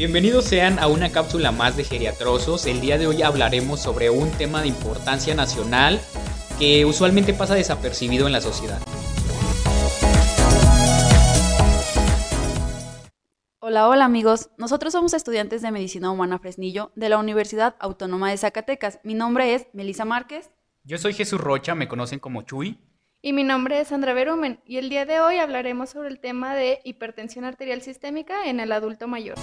Bienvenidos sean a una cápsula más de Geriatrosos. El día de hoy hablaremos sobre un tema de importancia nacional que usualmente pasa desapercibido en la sociedad. Hola, hola amigos. Nosotros somos estudiantes de Medicina Humana Fresnillo de la Universidad Autónoma de Zacatecas. Mi nombre es Melisa Márquez. Yo soy Jesús Rocha, me conocen como Chuy. Y mi nombre es Sandra Berumen y el día de hoy hablaremos sobre el tema de hipertensión arterial sistémica en el adulto mayor.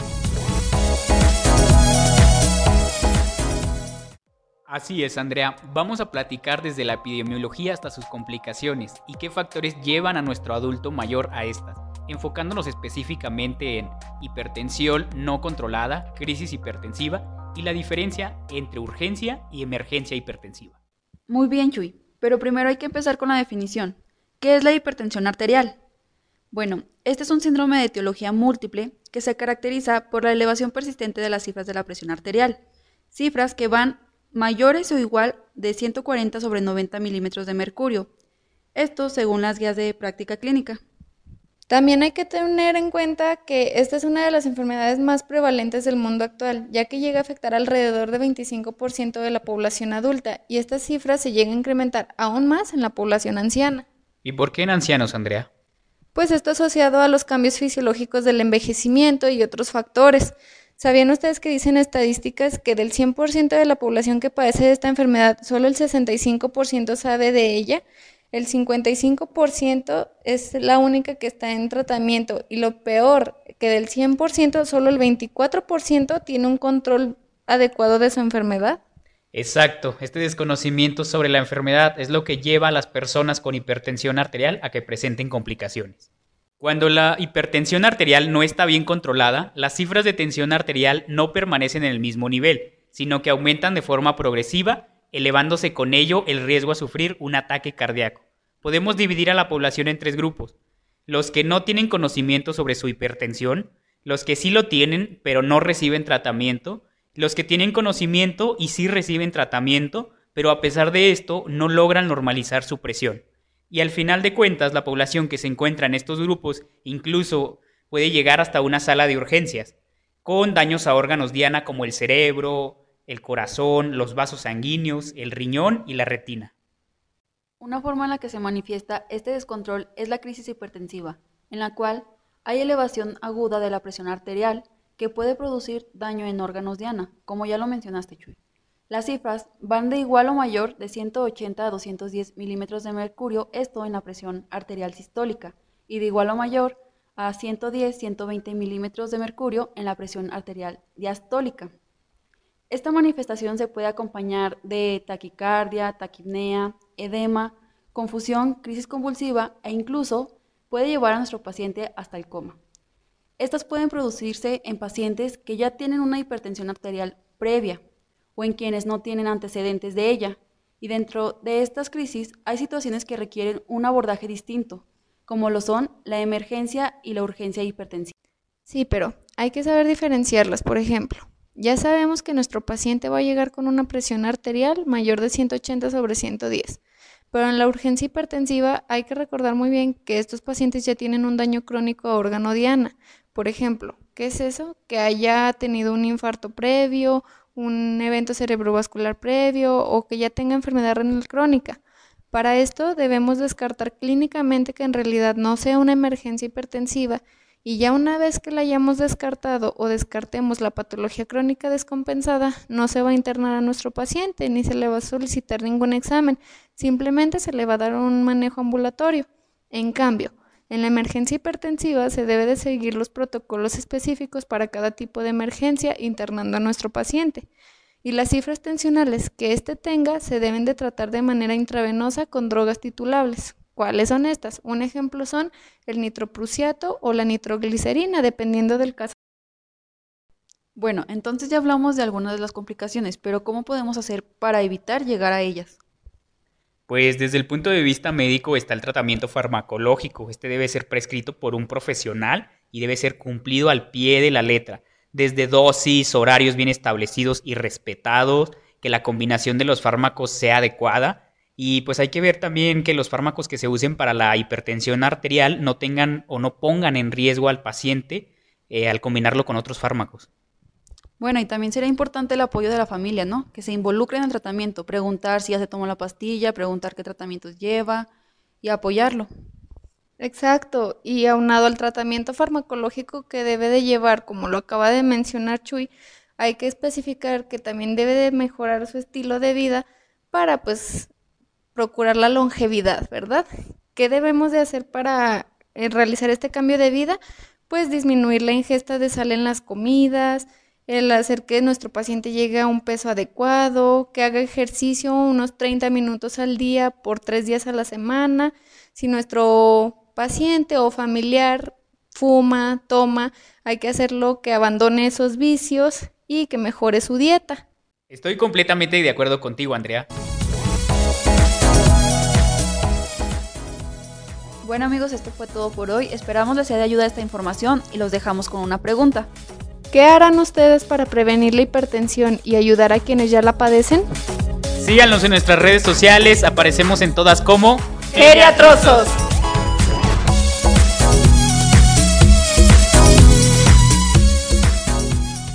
Así es, Andrea. Vamos a platicar desde la epidemiología hasta sus complicaciones y qué factores llevan a nuestro adulto mayor a estas, enfocándonos específicamente en hipertensión no controlada, crisis hipertensiva y la diferencia entre urgencia y emergencia hipertensiva. Muy bien, Chuy, pero primero hay que empezar con la definición. ¿Qué es la hipertensión arterial? Bueno, este es un síndrome de etiología múltiple que se caracteriza por la elevación persistente de las cifras de la presión arterial, cifras que van mayores o igual de 140 sobre 90 milímetros de mercurio. Esto según las guías de práctica clínica. También hay que tener en cuenta que esta es una de las enfermedades más prevalentes del mundo actual, ya que llega a afectar alrededor de 25% de la población adulta y estas cifras se llegan a incrementar aún más en la población anciana. ¿Y por qué en ancianos, Andrea? Pues esto asociado a los cambios fisiológicos del envejecimiento y otros factores. ¿Sabían ustedes que dicen estadísticas que del 100% de la población que padece de esta enfermedad, solo el 65% sabe de ella? El 55% es la única que está en tratamiento y lo peor, que del 100% solo el 24% tiene un control adecuado de su enfermedad. Exacto, este desconocimiento sobre la enfermedad es lo que lleva a las personas con hipertensión arterial a que presenten complicaciones. Cuando la hipertensión arterial no está bien controlada, las cifras de tensión arterial no permanecen en el mismo nivel, sino que aumentan de forma progresiva, elevándose con ello el riesgo a sufrir un ataque cardíaco. Podemos dividir a la población en tres grupos. Los que no tienen conocimiento sobre su hipertensión, los que sí lo tienen pero no reciben tratamiento, los que tienen conocimiento y sí reciben tratamiento, pero a pesar de esto no logran normalizar su presión. Y al final de cuentas, la población que se encuentra en estos grupos incluso puede llegar hasta una sala de urgencias, con daños a órganos diana como el cerebro, el corazón, los vasos sanguíneos, el riñón y la retina. Una forma en la que se manifiesta este descontrol es la crisis hipertensiva, en la cual hay elevación aguda de la presión arterial que puede producir daño en órganos diana, como ya lo mencionaste, Chuy. Las cifras van de igual o mayor de 180 a 210 milímetros de mercurio, esto en la presión arterial sistólica, y de igual o mayor a 110-120 milímetros de mercurio en la presión arterial diastólica. Esta manifestación se puede acompañar de taquicardia, taquipnea, edema, confusión, crisis convulsiva e incluso puede llevar a nuestro paciente hasta el coma. Estas pueden producirse en pacientes que ya tienen una hipertensión arterial previa, o en quienes no tienen antecedentes de ella. Y dentro de estas crisis hay situaciones que requieren un abordaje distinto, como lo son la emergencia y la urgencia hipertensiva. Sí, pero hay que saber diferenciarlas. Por ejemplo, ya sabemos que nuestro paciente va a llegar con una presión arterial mayor de 180 sobre 110. Pero en la urgencia hipertensiva hay que recordar muy bien que estos pacientes ya tienen un daño crónico a órgano diana. Por ejemplo, ¿qué es eso? Que haya tenido un infarto previo, un evento cerebrovascular previo o que ya tenga enfermedad renal crónica. Para esto debemos descartar clínicamente que en realidad no sea una emergencia hipertensiva y ya una vez que la hayamos descartado o descartemos la patología crónica descompensada, no se va a internar a nuestro paciente ni se le va a solicitar ningún examen, simplemente se le va a dar un manejo ambulatorio. En cambio, en la emergencia hipertensiva se debe de seguir los protocolos específicos para cada tipo de emergencia internando a nuestro paciente. Y las cifras tensionales que éste tenga se deben de tratar de manera intravenosa con drogas titulables. ¿Cuáles son estas? Un ejemplo son el nitroprusiato o la nitroglicerina, dependiendo del caso. Bueno, entonces ya hablamos de algunas de las complicaciones, pero ¿cómo podemos hacer para evitar llegar a ellas? Pues desde el punto de vista médico está el tratamiento farmacológico. Este debe ser prescrito por un profesional y debe ser cumplido al pie de la letra. Desde dosis, horarios bien establecidos y respetados, que la combinación de los fármacos sea adecuada. Y pues hay que ver también que los fármacos que se usen para la hipertensión arterial no tengan o no pongan en riesgo al paciente eh, al combinarlo con otros fármacos. Bueno, y también sería importante el apoyo de la familia, ¿no? Que se involucre en el tratamiento, preguntar si ya se tomó la pastilla, preguntar qué tratamientos lleva y apoyarlo. Exacto, y aunado al tratamiento farmacológico que debe de llevar, como lo acaba de mencionar Chuy, hay que especificar que también debe de mejorar su estilo de vida para pues procurar la longevidad, ¿verdad? ¿Qué debemos de hacer para eh, realizar este cambio de vida? Pues disminuir la ingesta de sal en las comidas, el hacer que nuestro paciente llegue a un peso adecuado, que haga ejercicio unos 30 minutos al día por tres días a la semana. Si nuestro paciente o familiar fuma, toma, hay que hacerlo que abandone esos vicios y que mejore su dieta. Estoy completamente de acuerdo contigo, Andrea. Bueno amigos, esto fue todo por hoy. Esperamos les sea de ayuda esta información y los dejamos con una pregunta. ¿Qué harán ustedes para prevenir la hipertensión y ayudar a quienes ya la padecen? Síganos en nuestras redes sociales, aparecemos en todas como Geriatrosos.